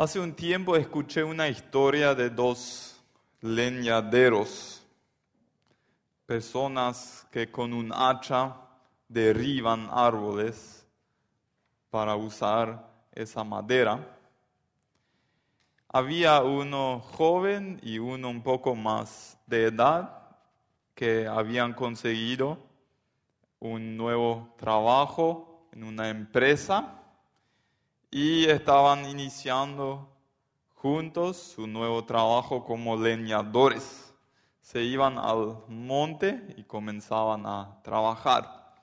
Hace un tiempo escuché una historia de dos leñaderos, personas que con un hacha derriban árboles para usar esa madera. Había uno joven y uno un poco más de edad que habían conseguido un nuevo trabajo en una empresa y estaban iniciando juntos su nuevo trabajo como leñadores. Se iban al monte y comenzaban a trabajar.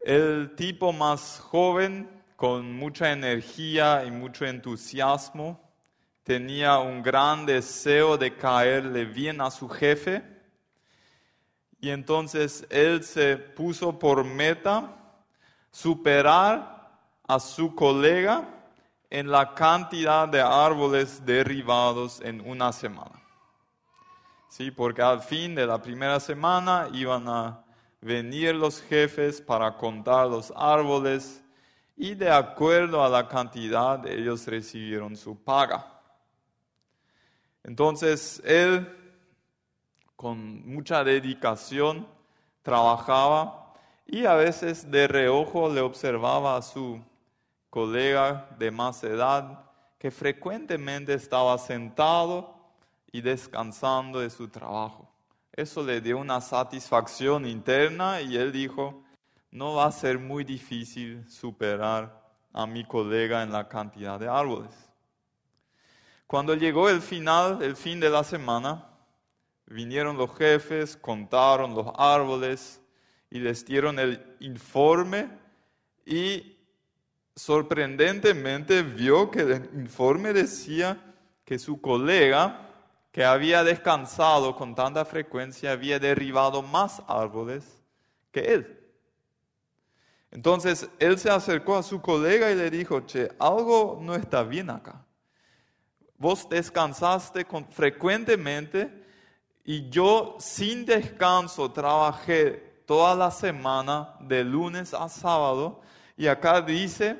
El tipo más joven, con mucha energía y mucho entusiasmo, tenía un gran deseo de caerle bien a su jefe y entonces él se puso por meta superar a su colega en la cantidad de árboles derribados en una semana. Sí, porque al fin de la primera semana iban a venir los jefes para contar los árboles y de acuerdo a la cantidad ellos recibieron su paga. Entonces él, con mucha dedicación, trabajaba y a veces de reojo le observaba a su colega de más edad que frecuentemente estaba sentado y descansando de su trabajo. Eso le dio una satisfacción interna y él dijo, no va a ser muy difícil superar a mi colega en la cantidad de árboles. Cuando llegó el final, el fin de la semana, vinieron los jefes, contaron los árboles y les dieron el informe y sorprendentemente vio que el informe decía que su colega, que había descansado con tanta frecuencia, había derribado más árboles que él. Entonces él se acercó a su colega y le dijo, che, algo no está bien acá. Vos descansaste frecuentemente y yo sin descanso trabajé toda la semana de lunes a sábado y acá dice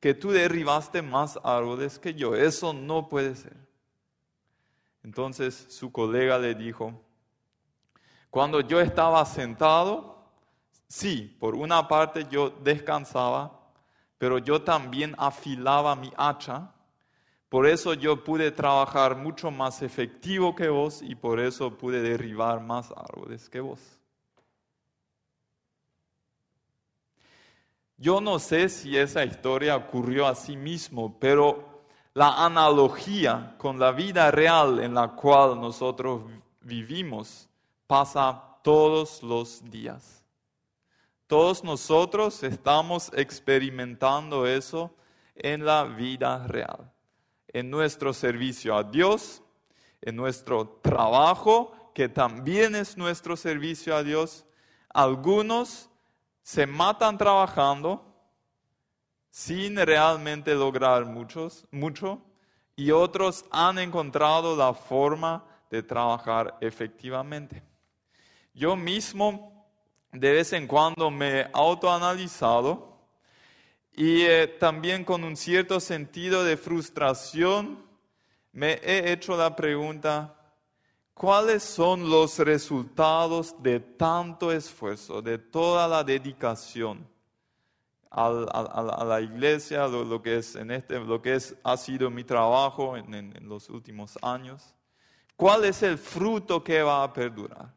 que tú derribaste más árboles que yo. Eso no puede ser. Entonces su colega le dijo, cuando yo estaba sentado, sí, por una parte yo descansaba, pero yo también afilaba mi hacha. Por eso yo pude trabajar mucho más efectivo que vos y por eso pude derribar más árboles que vos. Yo no sé si esa historia ocurrió a sí mismo, pero la analogía con la vida real en la cual nosotros vivimos pasa todos los días. Todos nosotros estamos experimentando eso en la vida real, en nuestro servicio a Dios, en nuestro trabajo, que también es nuestro servicio a Dios. Algunos se matan trabajando sin realmente lograr muchos, mucho y otros han encontrado la forma de trabajar efectivamente. Yo mismo de vez en cuando me he autoanalizado y eh, también con un cierto sentido de frustración me he hecho la pregunta, ¿Cuáles son los resultados de tanto esfuerzo, de toda la dedicación a, la iglesia, lo, que es en este, lo que es, ha sido mi trabajo en, los últimos años? ¿Cuál es el fruto que va a perdurar?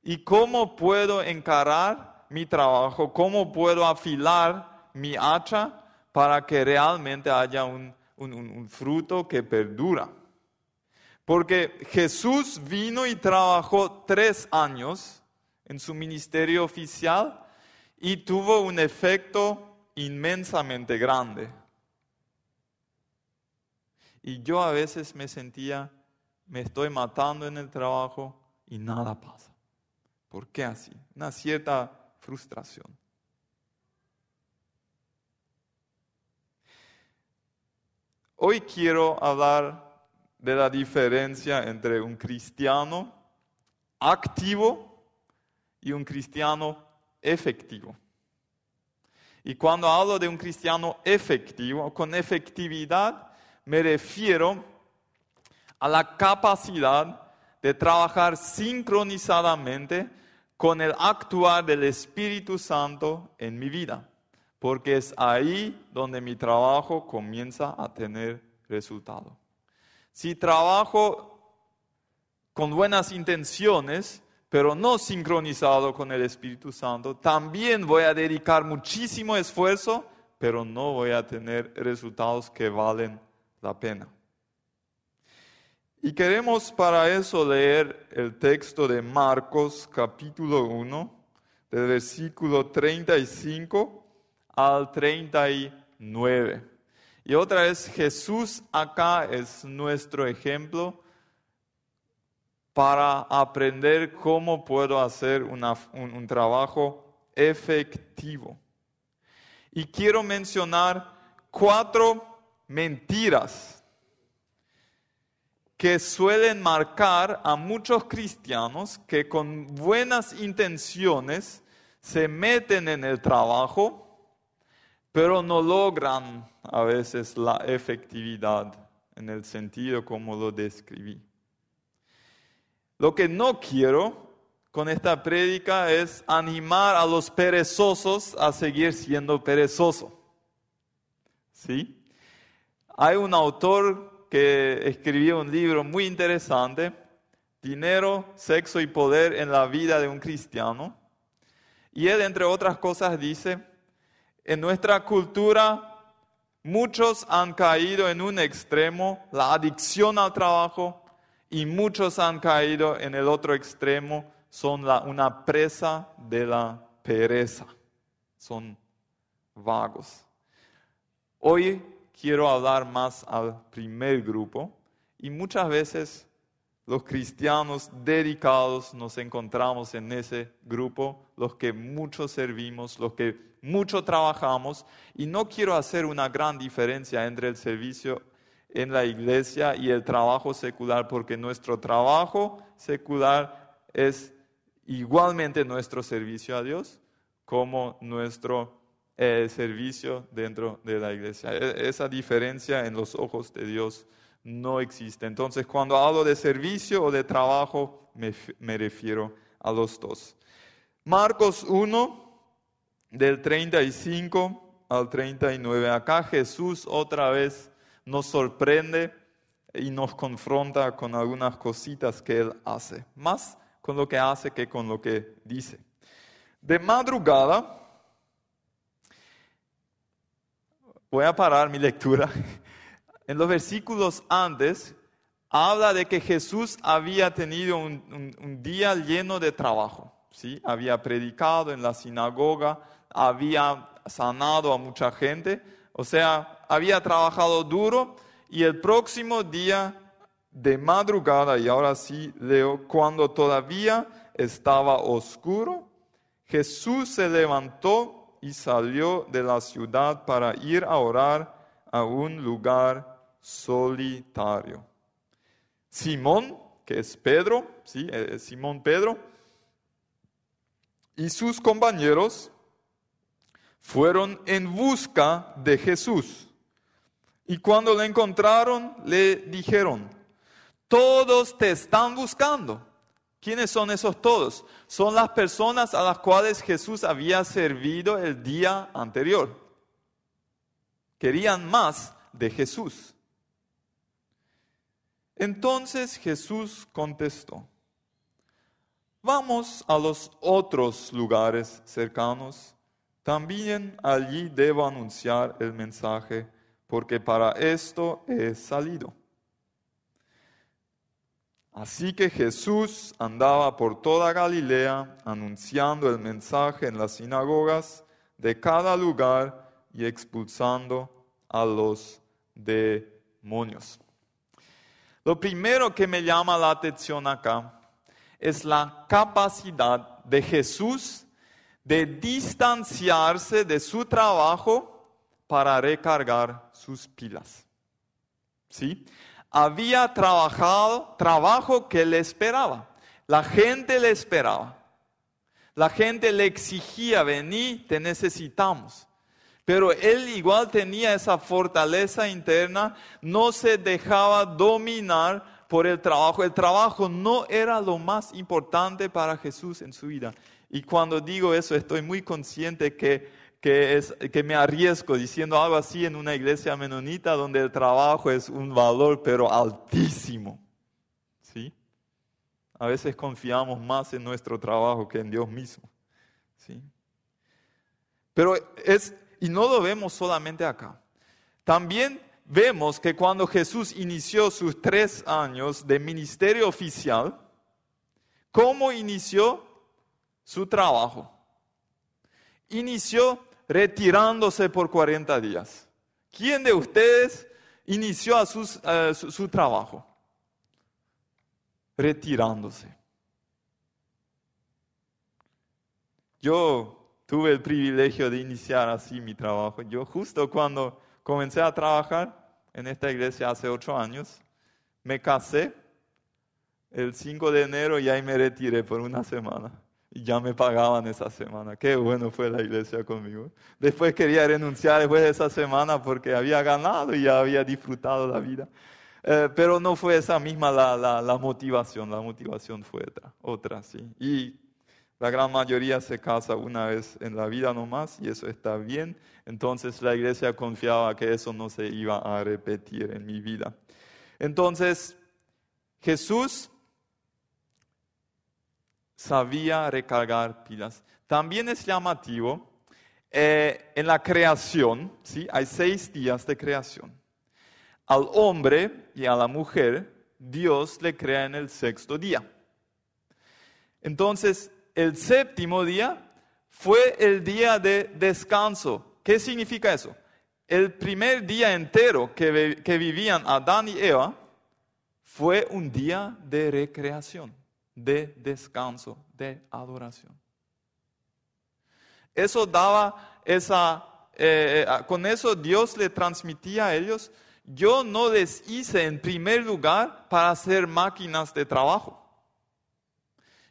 ¿Y cómo puedo encarar mi trabajo? ¿Cómo puedo afilar mi hacha para que realmente haya un fruto que perdura? Porque Jesús vino y trabajó tres años en su ministerio oficial y tuvo un efecto inmensamente grande. Y yo a veces me sentía, me estoy matando en el trabajo y nada pasa. ¿Por qué así? Una cierta frustración. Hoy quiero hablar de la diferencia entre un cristiano activo y un cristiano efectivo. Y cuando hablo de un cristiano efectivo, con efectividad, me refiero a la capacidad de trabajar sincronizadamente con el actuar del Espíritu Santo en mi vida, porque es ahí donde mi trabajo comienza a tener resultado. Si trabajo con buenas intenciones, pero no sincronizado con el Espíritu Santo, también voy a dedicar muchísimo esfuerzo, pero no voy a tener resultados que valen la pena. Y queremos para eso leer el texto de Marcos capítulo 1, del versículo 35 al 39. Y otra vez, Jesús acá es nuestro ejemplo para aprender cómo puedo hacer un, un trabajo efectivo. Y quiero mencionar cuatro mentiras que suelen marcar a muchos cristianos que con buenas intenciones se meten en el trabajo, pero no logran a veces la efectividad en el sentido como lo describí. Lo que no quiero con esta prédica es animar a los perezosos a seguir siendo perezosos. ¿Sí? Hay un autor que escribió un libro muy interesante, Dinero, Sexo y Poder en la vida de un cristiano. Y él, entre otras cosas, dice, en nuestra cultura muchos han caído en un extremo, la adicción al trabajo, y muchos han caído en el otro extremo, son la, una presa de la pereza, son vagos. Hoy quiero hablar más al primer grupo y muchas veces los cristianos dedicados nos encontramos en ese grupo, los que mucho servimos, los que mucho trabajamos y no quiero hacer una gran diferencia entre el servicio en la iglesia y el trabajo secular porque nuestro trabajo secular es igualmente nuestro servicio a Dios como nuestro el servicio dentro de la iglesia. E, esa diferencia en los ojos de Dios no existe. Entonces, cuando hablo de servicio o de trabajo, me, me refiero a los dos. Marcos 1, del 35 al 39. Acá Jesús otra vez nos sorprende y nos confronta con algunas cositas que Él hace. Más con lo que hace que con lo que dice. De madrugada, Voy a parar mi lectura. En los versículos antes habla de que Jesús había tenido un, día lleno de trabajo. ¿sí? Había predicado en la sinagoga, había sanado a mucha gente, o sea, había trabajado duro y el próximo día de madrugada, y ahora sí leo, cuando todavía estaba oscuro, Jesús se levantó y salió de la ciudad para ir a orar a un lugar solitario. Simón, que es Pedro, ¿sí? Eh, Simón Pedro, y sus compañeros fueron en busca de Jesús. Y cuando le encontraron, le dijeron, todos te están buscando. ¿Quiénes son esos todos? Son las personas a las cuales Jesús había servido el día anterior. Querían más de Jesús. Entonces Jesús contestó, vamos a los otros lugares cercanos, también allí debo anunciar el mensaje, porque para esto he salido. Así que Jesús andaba por toda Galilea anunciando el mensaje en las sinagogas de cada lugar y expulsando a los demonios. Lo primero que me llama la atención acá es la capacidad de Jesús de distanciarse de su trabajo para recargar sus pilas. ¿Sí? había trabajado, trabajo que le esperaba. La gente le esperaba. La gente le exigía, vení, te necesitamos. Pero él igual tenía esa fortaleza interna, no se dejaba dominar por el trabajo. El trabajo no era lo más importante para Jesús en su vida. Y cuando digo eso, estoy muy consciente que, que, es, que me arriesgo diciendo algo así en una iglesia menonita donde el trabajo es un valor, pero altísimo. ¿Sí? A veces confiamos más en nuestro trabajo que en Dios mismo. ¿Sí? Pero es, y no lo vemos solamente acá. También vemos que cuando Jesús inició sus tres años de ministerio oficial, ¿cómo inició su trabajo? Inició retirándose por 40 días. ¿Quién de ustedes inició a su, su trabajo? Retirándose. Yo tuve el privilegio de iniciar así mi trabajo. Yo justo cuando comencé a trabajar en esta iglesia hace ocho años, me casé el 5 de enero y ahí me retiré por una semana. Ya me pagaban esa semana. Qué bueno fue la iglesia conmigo. Después quería renunciar después de esa semana porque había ganado y ya había disfrutado la vida. Eh, pero no fue esa misma la, la, la, motivación, la motivación fue otra, otra sí. Y la gran mayoría se casa una vez en la vida nomás y eso está bien. Entonces la iglesia confiaba que eso no se iba a repetir en mi vida. Entonces Jesús sabía recargar pilas. También es llamativo eh, en la creación, ¿sí? hay seis días de creación. Al hombre y a la mujer Dios le crea en el sexto día. Entonces, el séptimo día fue el día de descanso. ¿Qué significa eso? El primer día entero que, que vivían Adán y Eva fue un día de recreación, de descanso, de adoración. Eso daba esa, eh, eh, con eso Dios le transmitía a ellos, yo no les hice en primer lugar para hacer máquinas de trabajo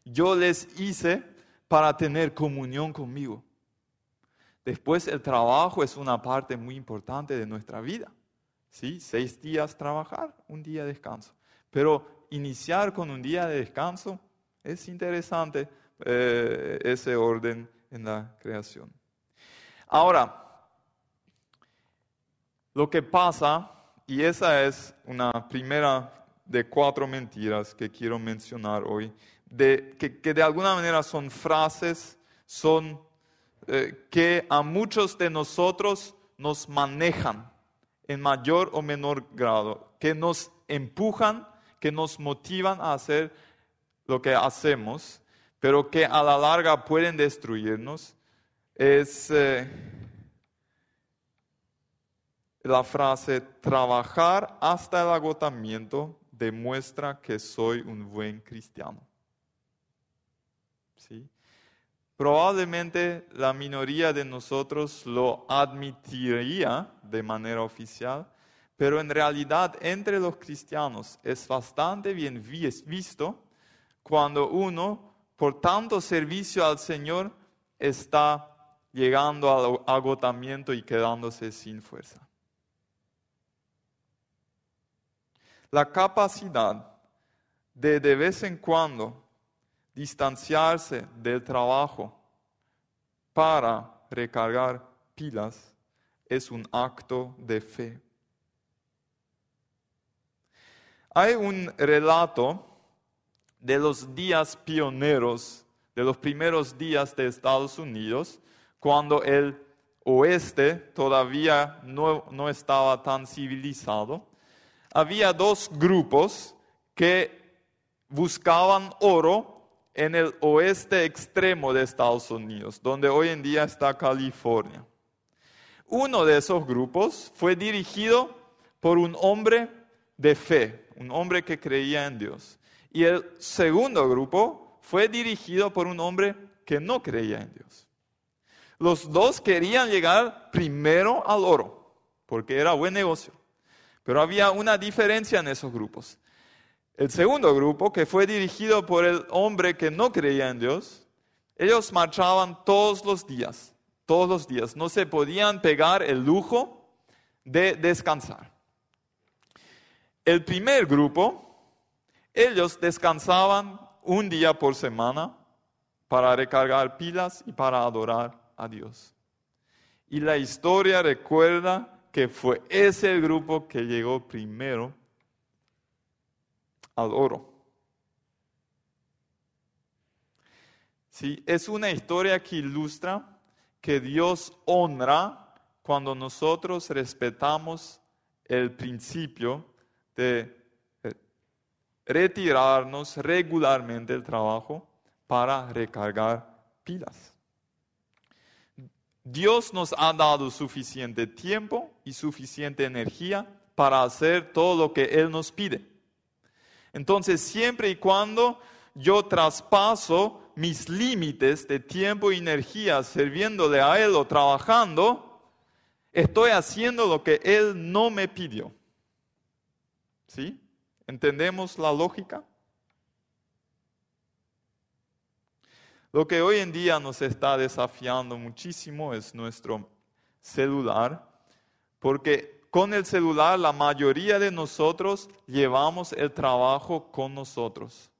yo les hice para tener comunión conmigo. Después el trabajo es una parte muy importante de nuestra vida. ¿sí? Seis días trabajar, un día de descanso. Pero iniciar con un día de descanso es interesante eh, ese orden en la creación. Ahora, lo que pasa, y esa es una primera de cuatro mentiras que quiero mencionar hoy, que, de alguna manera son frases, son eh, que a muchos de nosotros nos manejan en mayor o menor grado, que nos empujan, que nos motivan a hacer lo que hacemos, pero que a la larga pueden destruirnos, es eh, la frase, trabajar hasta el agotamiento demuestra que soy un buen cristiano. Probablemente la minoría de nosotros lo admitiría de manera oficial, pero en realidad entre los cristianos es bastante bien visto cuando uno, por tanto servicio al Señor, está llegando al agotamiento y quedándose sin fuerza. La capacidad de de vez en cuando distanciarse del trabajo para recargar pilas es un acto de fe. Hay un relato de los días pioneros, de los primeros días de Estados Unidos, cuando el oeste todavía no, no estaba tan civilizado. Había dos grupos que buscaban oro en el oeste extremo de Estados Unidos, donde hoy en día está California. Uno de esos grupos fue dirigido por un hombre de fe, un hombre que creía en Dios. Y el segundo grupo fue dirigido por un hombre que no creía en Dios. Los dos querían llegar primero al oro, porque era buen negocio. Pero había una diferencia en esos grupos. El segundo grupo, que fue dirigido por el hombre que no creía en Dios, ellos marchaban todos los días, todos los días. No se podían pegar el lujo de descansar. El primer grupo, ellos descansaban un día por semana para recargar pilas y para adorar a Dios. Y la historia recuerda que fue ese grupo que llegó primero al oro. Sí, es una historia que ilustra que Dios honra cuando nosotros respetamos el principio de eh, retirarnos regularmente del trabajo para recargar pilas. Dios nos ha dado suficiente tiempo y suficiente energía para hacer todo lo que Él nos pide. Entonces, siempre y cuando yo traspaso mis límites de tiempo y energía sirviéndole a Él o trabajando, estoy haciendo lo que Él no me pidió. ¿Sí? ¿Entendemos la lógica? Lo que hoy en día nos está desafiando muchísimo es nuestro celular, porque con el celular la mayoría de nosotros llevamos el trabajo con nosotros.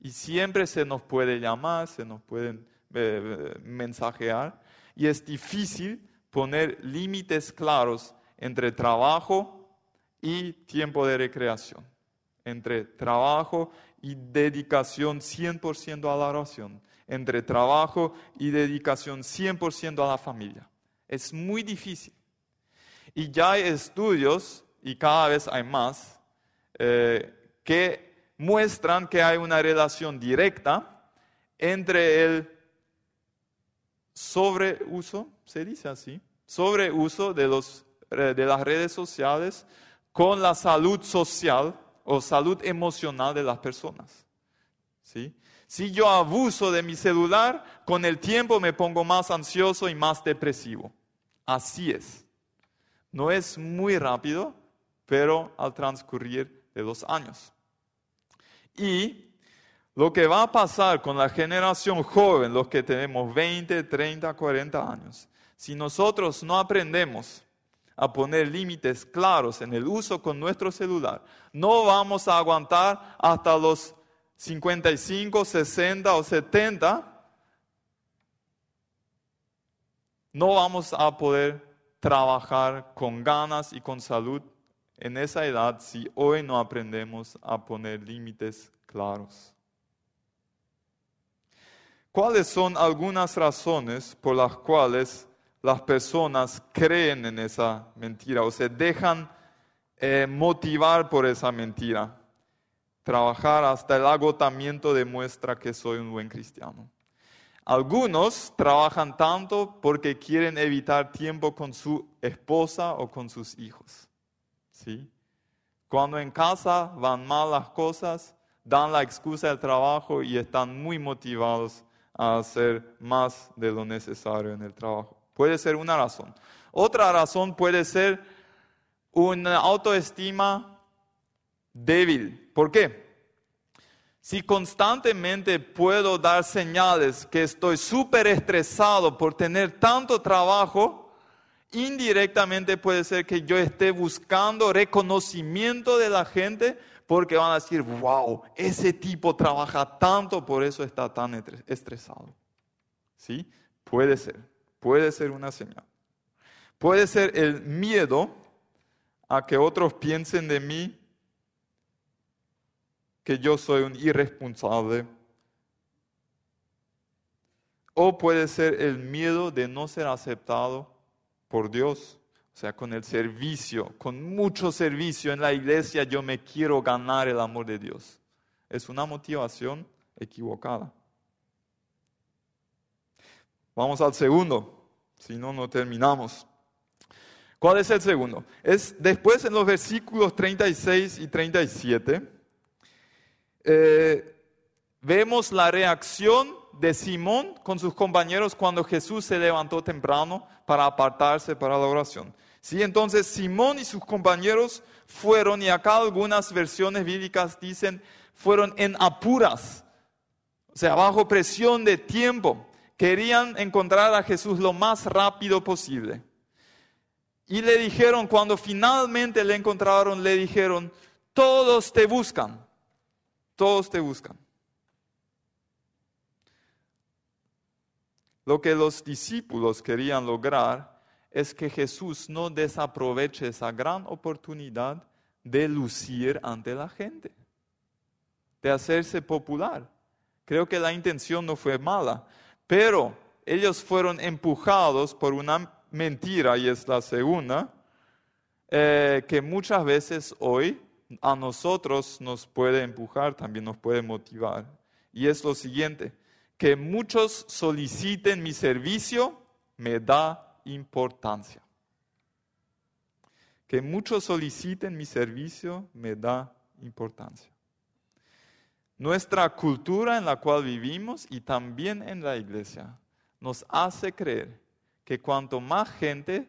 Y siempre se nos puede llamar, se nos pueden eh, mensajear, y es difícil poner límites claros entre trabajo y tiempo de recreación, entre trabajo y dedicación 100% a la oración, entre trabajo y dedicación 100% a la familia. Es muy difícil. Y ya hay estudios, y cada vez hay más, eh, que muestran que hay una relación directa entre el sobreuso, se dice así, sobreuso de, los, eh, de las redes sociales con la salud social o salud emocional de las personas. ¿Sí? Si yo abuso de mi celular, con el tiempo me pongo más ansioso y más depresivo. Así es. No es muy rápido, pero al transcurrir de los años. Y lo que va a pasar con la generación joven, los que tenemos 20, 30, 40 años, si nosotros no aprendemos a poner límites claros en el uso con nuestro celular, no vamos a aguantar hasta los 55, 60 o 70. No vamos a poder trabajar con ganas y con salud en esa edad si hoy no aprendemos a poner límites claros. ¿Cuáles son algunas razones por las cuales las personas creen en esa mentira o se dejan eh, motivar por esa mentira? Trabajar hasta el agotamiento demuestra que soy un buen cristiano. Algunos trabajan tanto porque quieren evitar tiempo con su esposa o con sus hijos. ¿Sí? Cuando en casa van mal las cosas, dan la excusa del trabajo y están muy motivados a hacer más de lo necesario en el trabajo. Puede ser una razón. Otra razón puede ser una autoestima débil. ¿Por qué? Si constantemente puedo dar señales que estoy súper estresado por tener tanto trabajo, indirectamente puede ser que yo esté buscando reconocimiento de la gente porque van a decir, wow, ese tipo trabaja tanto, por eso está tan estresado. ¿Sí? Puede ser, puede ser una señal. Puede ser el miedo a que otros piensen de mí que yo soy un irresponsable. O puede ser el miedo de no ser aceptado por Dios, o sea, con el servicio, con mucho servicio en la iglesia, yo me quiero ganar el amor de Dios. Es una motivación equivocada. Vamos al segundo, si no, no terminamos. ¿Cuál es el segundo? Es después en los versículos 36 y 37, eh, vemos la reacción de Simón con sus compañeros cuando Jesús se levantó temprano para apartarse para la oración. Sí, entonces Simón y sus compañeros fueron, y acá algunas versiones bíblicas dicen, fueron en apuras, o sea, bajo presión de tiempo, querían encontrar a Jesús lo más rápido posible. Y le dijeron, cuando finalmente le encontraron, le dijeron, todos te buscan, todos te buscan. Lo que los discípulos querían lograr es que Jesús no desaproveche esa gran oportunidad de lucir ante la gente, de hacerse popular. Creo que la intención no fue mala, pero ellos fueron empujados por una mentira, y es la segunda, eh, que muchas veces hoy a nosotros nos puede empujar, también nos puede motivar. Y es lo siguiente, que muchos soliciten mi servicio me da importancia. Que muchos soliciten mi servicio me da importancia. Nuestra cultura en la cual vivimos y también en la iglesia nos hace creer que cuanto más gente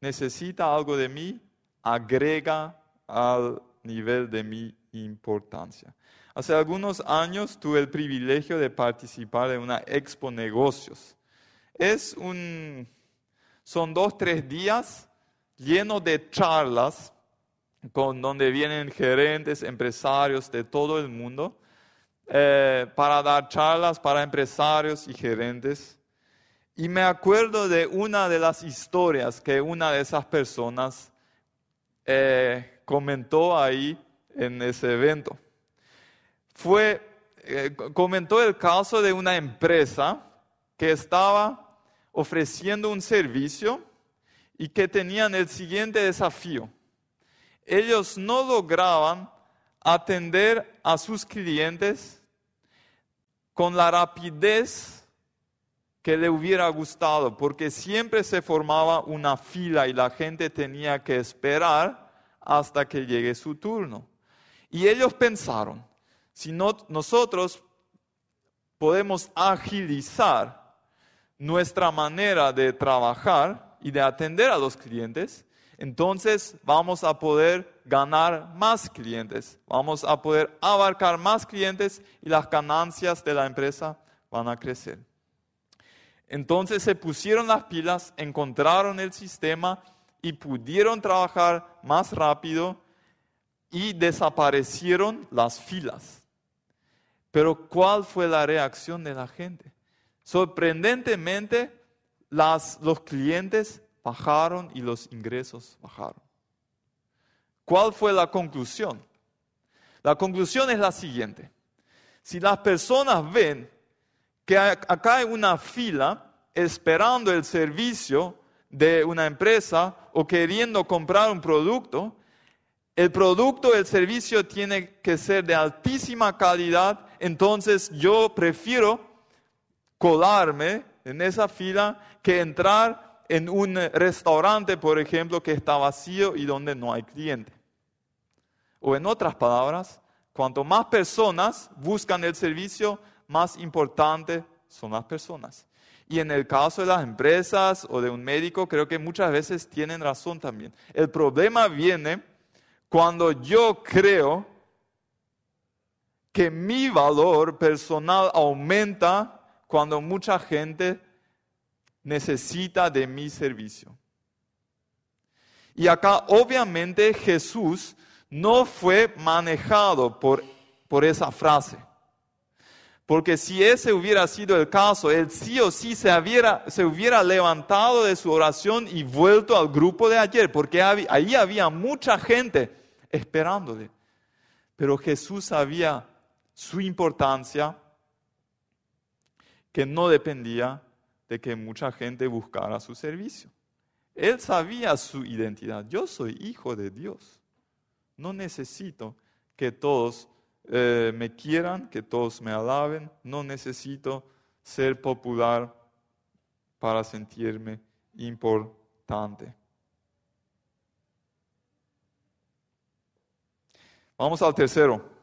necesita algo de mí, agrega al nivel de mi importancia. Hace algunos años tuve el privilegio de participar en una expo negocios. Es un, son dos, tres días llenos de charlas con donde vienen gerentes, empresarios de todo el mundo eh, para dar charlas para empresarios y gerentes. Y me acuerdo de una de las historias que una de esas personas eh, comentó ahí en ese evento. Fue, eh, comentó el caso de una empresa que estaba ofreciendo un servicio y que tenían el siguiente desafío ellos no lograban atender a sus clientes con la rapidez que le hubiera gustado, porque siempre se formaba una fila y la gente tenía que esperar hasta que llegue su turno. Y ellos pensaron, si nosotros podemos agilizar nuestra manera de trabajar y de atender a los clientes, entonces vamos a poder ganar más clientes, vamos a poder abarcar más clientes y las ganancias de la empresa van a crecer. Entonces se pusieron las pilas, encontraron el sistema y pudieron trabajar más rápido y desaparecieron las filas. Pero ¿cuál fue la reacción de la gente? Sorprendentemente, los clientes bajaron y los ingresos bajaron. ¿Cuál fue la conclusión? La conclusión es la siguiente. Si las personas ven que acá hay una fila esperando el servicio de una empresa o queriendo comprar un producto, el producto, el servicio tiene que ser de altísima calidad, entonces yo prefiero colarme en esa fila que entrar en un restaurante, por ejemplo, que está vacío y donde no hay cliente. O en otras palabras, cuanto más personas buscan el servicio, más importante son las personas. Y en el caso de las empresas o de un médico, creo que muchas veces tienen razón también. El problema viene cuando yo creo que mi valor personal aumenta cuando mucha gente necesita de mi servicio. Y acá obviamente Jesús no fue manejado por, por esa frase. Porque si ese hubiera sido el caso, él sí o sí se hubiera, se hubiera levantado de su oración y vuelto al grupo de ayer, porque ahí había mucha gente esperándole. Pero Jesús sabía su importancia, que no dependía de que mucha gente buscara su servicio. Él sabía su identidad. Yo soy hijo de Dios. No necesito que todos eh, me quieran, que todos me alaben. No necesito ser popular para sentirme importante. Vamos al tercero.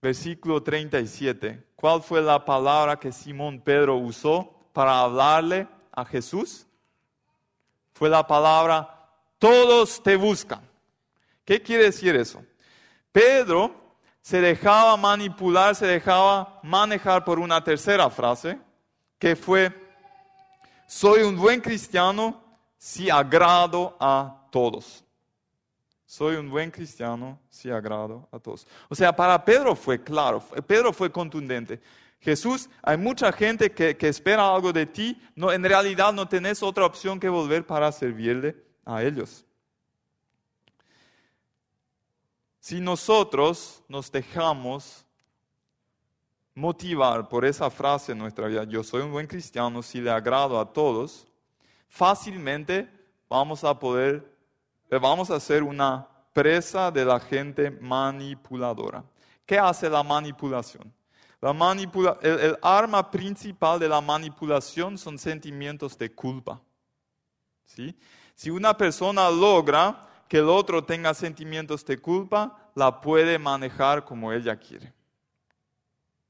Versículo 37. ¿Cuál fue la palabra que Simón Pedro usó para hablarle a Jesús? Fue la palabra, todos te buscan. ¿Qué quiere decir eso? Pedro se dejaba manipular, se dejaba manejar por una tercera frase, que fue, soy un buen cristiano si agrado a todos. Soy un buen cristiano si agrado a todos. O sea, para Pedro fue claro, Pedro fue contundente. Jesús, hay mucha gente que, espera algo de ti, no, en realidad no tenés otra opción que volver para servirle a ellos. Si nosotros nos dejamos motivar por esa frase en nuestra vida, yo soy un buen cristiano si le agrado a todos, fácilmente vamos a poder, vamos a ser una presa de la gente manipuladora. ¿Qué hace la manipulación? La manipula el, arma principal de la manipulación son sentimientos de culpa. ¿Sí? Si una persona logra que el otro tenga sentimientos de culpa, la puede manejar como ella quiere.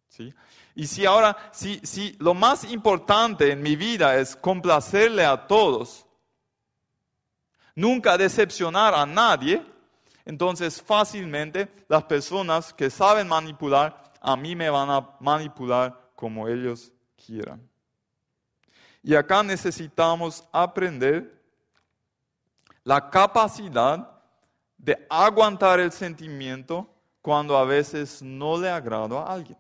¿Sí? Y si ahora, si, si lo más importante en mi vida es complacerle a todos, nunca decepcionar a nadie, entonces fácilmente las personas que saben manipular a mí me van a manipular como ellos quieran. Y acá necesitamos aprender la capacidad de aguantar el sentimiento cuando a veces no le agrado a alguien.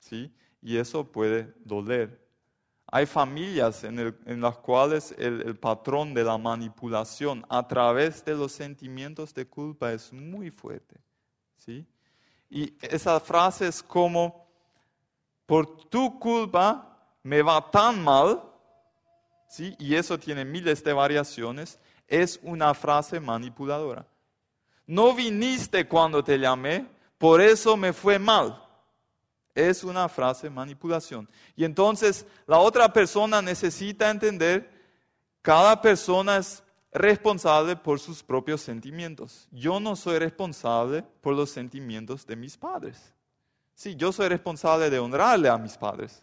¿Sí? Y eso puede doler. Hay familias en, las cuales el, patrón de la manipulación a través de los sentimientos de culpa es muy fuerte. ¿sí? Y esa frase es como, por tu culpa me va tan mal, ¿sí? y eso tiene miles de variaciones, es una frase manipuladora. No viniste cuando te llamé, por eso me fue mal. Es una frase manipulación. Y entonces la otra persona necesita entender, cada persona es responsable por sus propios sentimientos. Yo no soy responsable por los sentimientos de mis padres. Sí, yo soy responsable de honrarle a mis padres.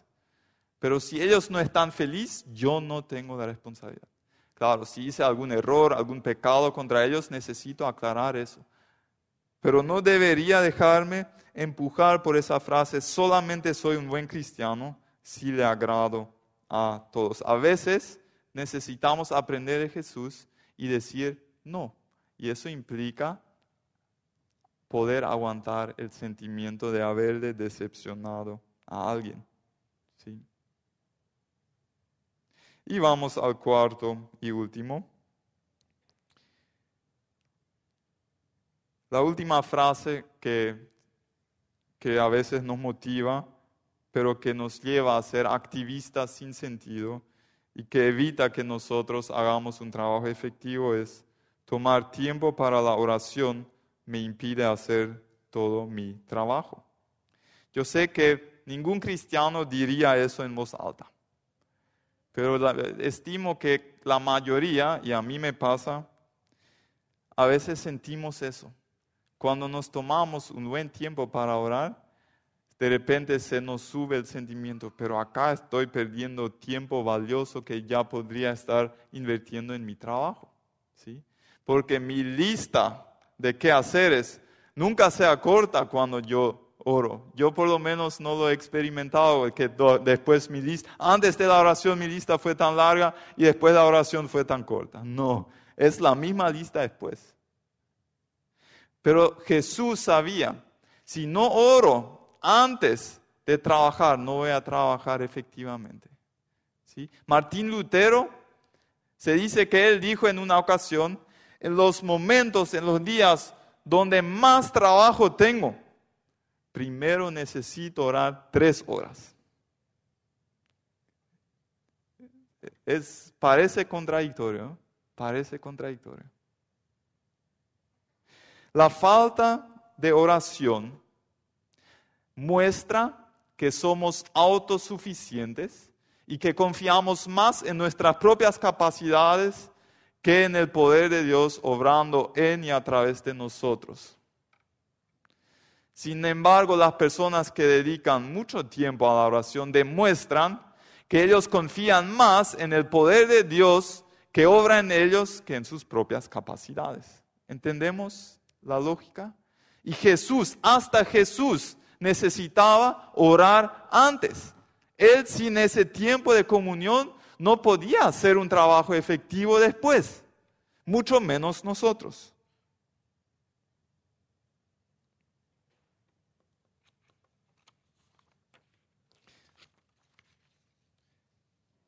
Pero si ellos no están felices, yo no tengo la responsabilidad. Claro, si hice algún error, algún pecado contra ellos, necesito aclarar eso. Pero no debería dejarme empujar por esa frase, solamente soy un buen cristiano si le agrado a todos. A veces necesitamos aprender de Jesús y decir no. Y eso implica poder aguantar el sentimiento de haberle decepcionado a alguien. ¿sí? Y vamos al cuarto y último. La última frase que, que a veces nos motiva, pero que nos lleva a ser activistas sin sentido, y que evita que nosotros hagamos un trabajo efectivo es tomar tiempo para la oración me impide hacer todo mi trabajo. Yo sé que ningún cristiano diría eso en voz alta, pero estimo que la mayoría, y a mí me pasa, a veces sentimos eso. Cuando nos tomamos un buen tiempo para orar, de repente se nos sube el sentimiento, pero acá estoy perdiendo tiempo valioso que ya podría estar invirtiendo en mi trabajo. ¿sí? Porque mi lista de qué hacer nunca se acorta cuando yo oro. Yo por lo menos no lo he experimentado, que después mi lista, antes de la oración mi lista fue tan larga y después la oración fue tan corta. No, es la misma lista después. Pero Jesús sabía, si no oro antes de trabajar, no voy a trabajar efectivamente. ¿Sí? Martín Lutero se dice que él dijo en una ocasión, en los momentos, en los días donde más trabajo tengo, primero necesito orar tres horas. Es, parece contradictorio, parece contradictorio. La falta de oración muestra que somos autosuficientes y que confiamos más en nuestras propias capacidades que en el poder de Dios obrando en y a través de nosotros. Sin embargo, las personas que dedican mucho tiempo a la oración demuestran que ellos confían más en el poder de Dios que obra en ellos que en sus propias capacidades. ¿Entendemos la lógica? Y Jesús, hasta Jesús, necesitaba orar antes. Él sin ese tiempo de comunión no podía hacer un trabajo efectivo después, mucho menos nosotros.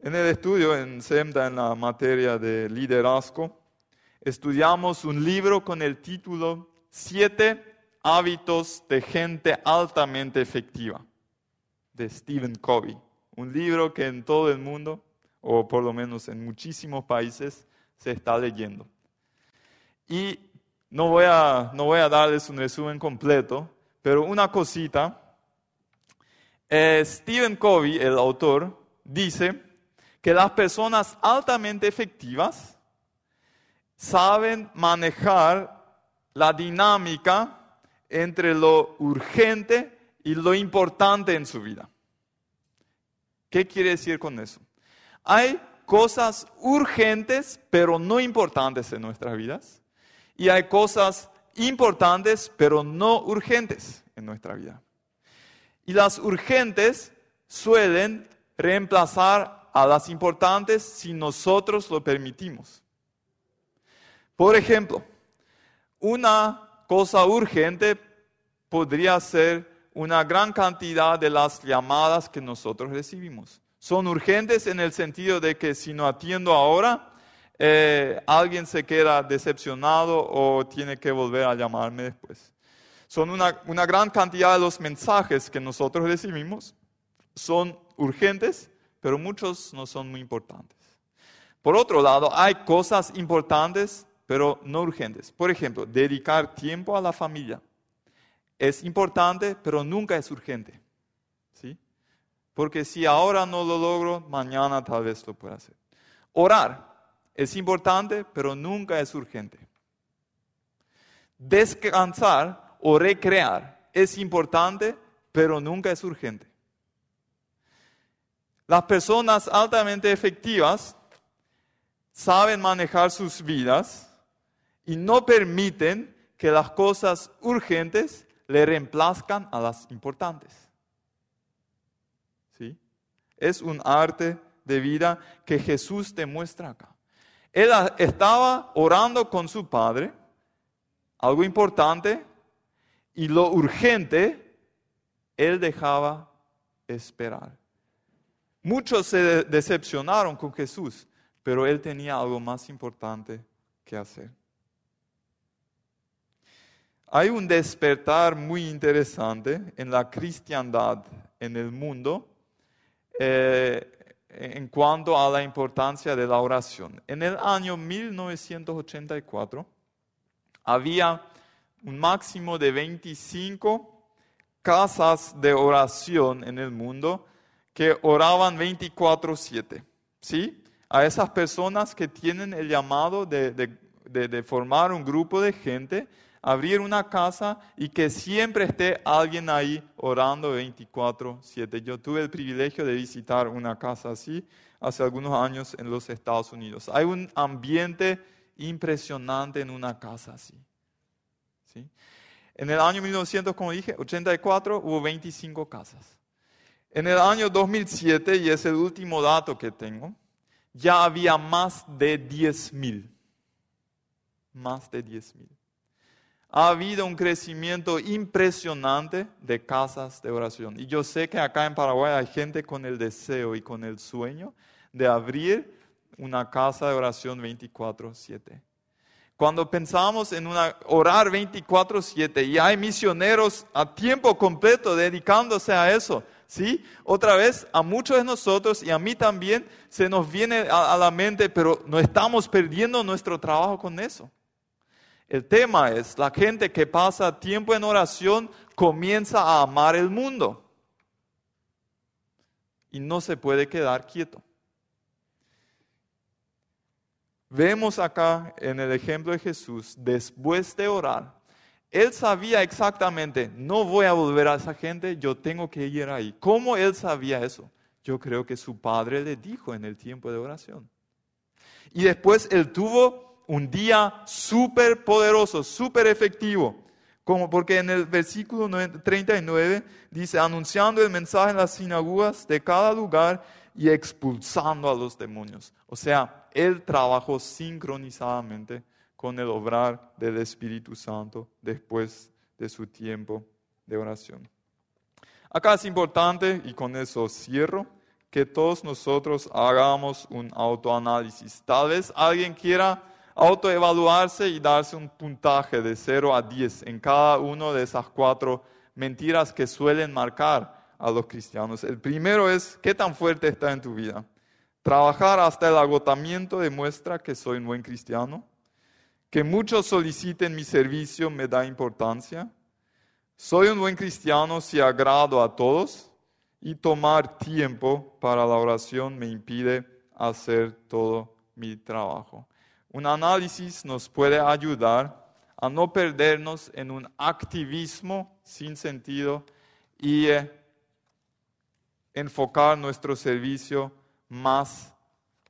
En el estudio en SEMDA en la materia de liderazgo, estudiamos un libro con el título Siete hábitos de gente altamente efectiva de Stephen Covey. Un libro que en todo el mundo, o por lo menos en muchísimos países, se está leyendo. Y no voy a, no voy a darles un resumen completo, pero una cosita. Eh, Stephen Covey, el autor, dice que las personas altamente efectivas saben manejar la dinámica entre lo urgente y lo importante en su vida. ¿Qué quiere decir con eso? Hay cosas urgentes pero no importantes en nuestras vidas y hay cosas importantes pero no urgentes en nuestra vida. Y las urgentes suelen reemplazar a las importantes si nosotros lo permitimos. Por ejemplo, una cosa urgente podría ser una gran cantidad de las llamadas que nosotros recibimos. Son urgentes en el sentido de que si no atiendo ahora, eh, alguien se queda decepcionado o tiene que volver a llamarme después. Son una, una gran cantidad de los mensajes que nosotros recibimos. Son urgentes, pero muchos no son muy importantes. Por otro lado, hay cosas importantes pero no urgentes. Por ejemplo, dedicar tiempo a la familia. Es importante, pero nunca es urgente. ¿sí? Porque si ahora no lo logro, mañana tal vez lo pueda hacer. Orar es importante, pero nunca es urgente. Descansar o recrear es importante, pero nunca es urgente. Las personas altamente efectivas saben manejar sus vidas y no permiten que las cosas urgentes le reemplazcan a las importantes. ¿Sí? Es un arte de vida que Jesús te muestra acá. Él estaba orando con su Padre, algo importante, y lo urgente, él dejaba esperar. Muchos se decepcionaron con Jesús, pero él tenía algo más importante que hacer. Hay un despertar muy interesante en la cristiandad en el mundo eh, en cuanto a la importancia de la oración. En el año 1984 había un máximo de 25 casas de oración en el mundo que oraban 24/7. ¿Sí? A esas personas que tienen el llamado de formar un grupo de gente abrir una casa y que siempre esté alguien ahí orando 24/7. Yo tuve el privilegio de visitar una casa así hace algunos años en los Estados Unidos. Hay un ambiente impresionante en una casa así. ¿sí? En el año 1900, como dije, 84 hubo 25 casas. En el año 2007, y es el último dato que tengo, ya había más de 10 mil. Más de 10 mil ha habido un crecimiento impresionante de casas de oración. Y yo sé que acá en Paraguay hay gente con el deseo y con el sueño de abrir una casa de oración 24/7. Cuando pensamos en una, orar 24/7 y hay misioneros a tiempo completo dedicándose a eso, ¿sí? Otra vez, a muchos de nosotros y a mí también se nos viene a la mente, pero no estamos perdiendo nuestro trabajo con eso. El tema es, la gente que pasa tiempo en oración comienza a amar el mundo y no se puede quedar quieto. Vemos acá en el ejemplo de Jesús, después de orar, él sabía exactamente, no voy a volver a esa gente, yo tengo que ir ahí. ¿Cómo él sabía eso? Yo creo que su padre le dijo en el tiempo de oración. Y después él tuvo un día súper poderoso, súper efectivo, Como porque en el versículo 39 dice, anunciando el mensaje en las sinagogas de cada lugar y expulsando a los demonios. O sea, él trabajó sincronizadamente con el obrar del Espíritu Santo después de su tiempo de oración. Acá es importante, y con eso cierro, que todos nosotros hagamos un autoanálisis. Tal vez alguien quiera autoevaluarse y darse un puntaje de 0 a 10 en cada una de esas cuatro mentiras que suelen marcar a los cristianos. El primero es, ¿qué tan fuerte está en tu vida? Trabajar hasta el agotamiento demuestra que soy un buen cristiano. Que muchos soliciten mi servicio me da importancia. Soy un buen cristiano si agrado a todos. Y tomar tiempo para la oración me impide hacer todo mi trabajo. Un análisis nos puede ayudar a no perdernos en un activismo sin sentido y eh, enfocar nuestro servicio más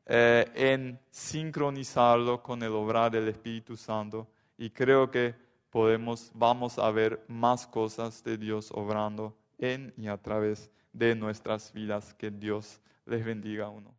eh, en sincronizarlo con el obrar del Espíritu Santo. Y creo que podemos, vamos a ver más cosas de Dios obrando en y a través de nuestras vidas. Que Dios les bendiga a uno.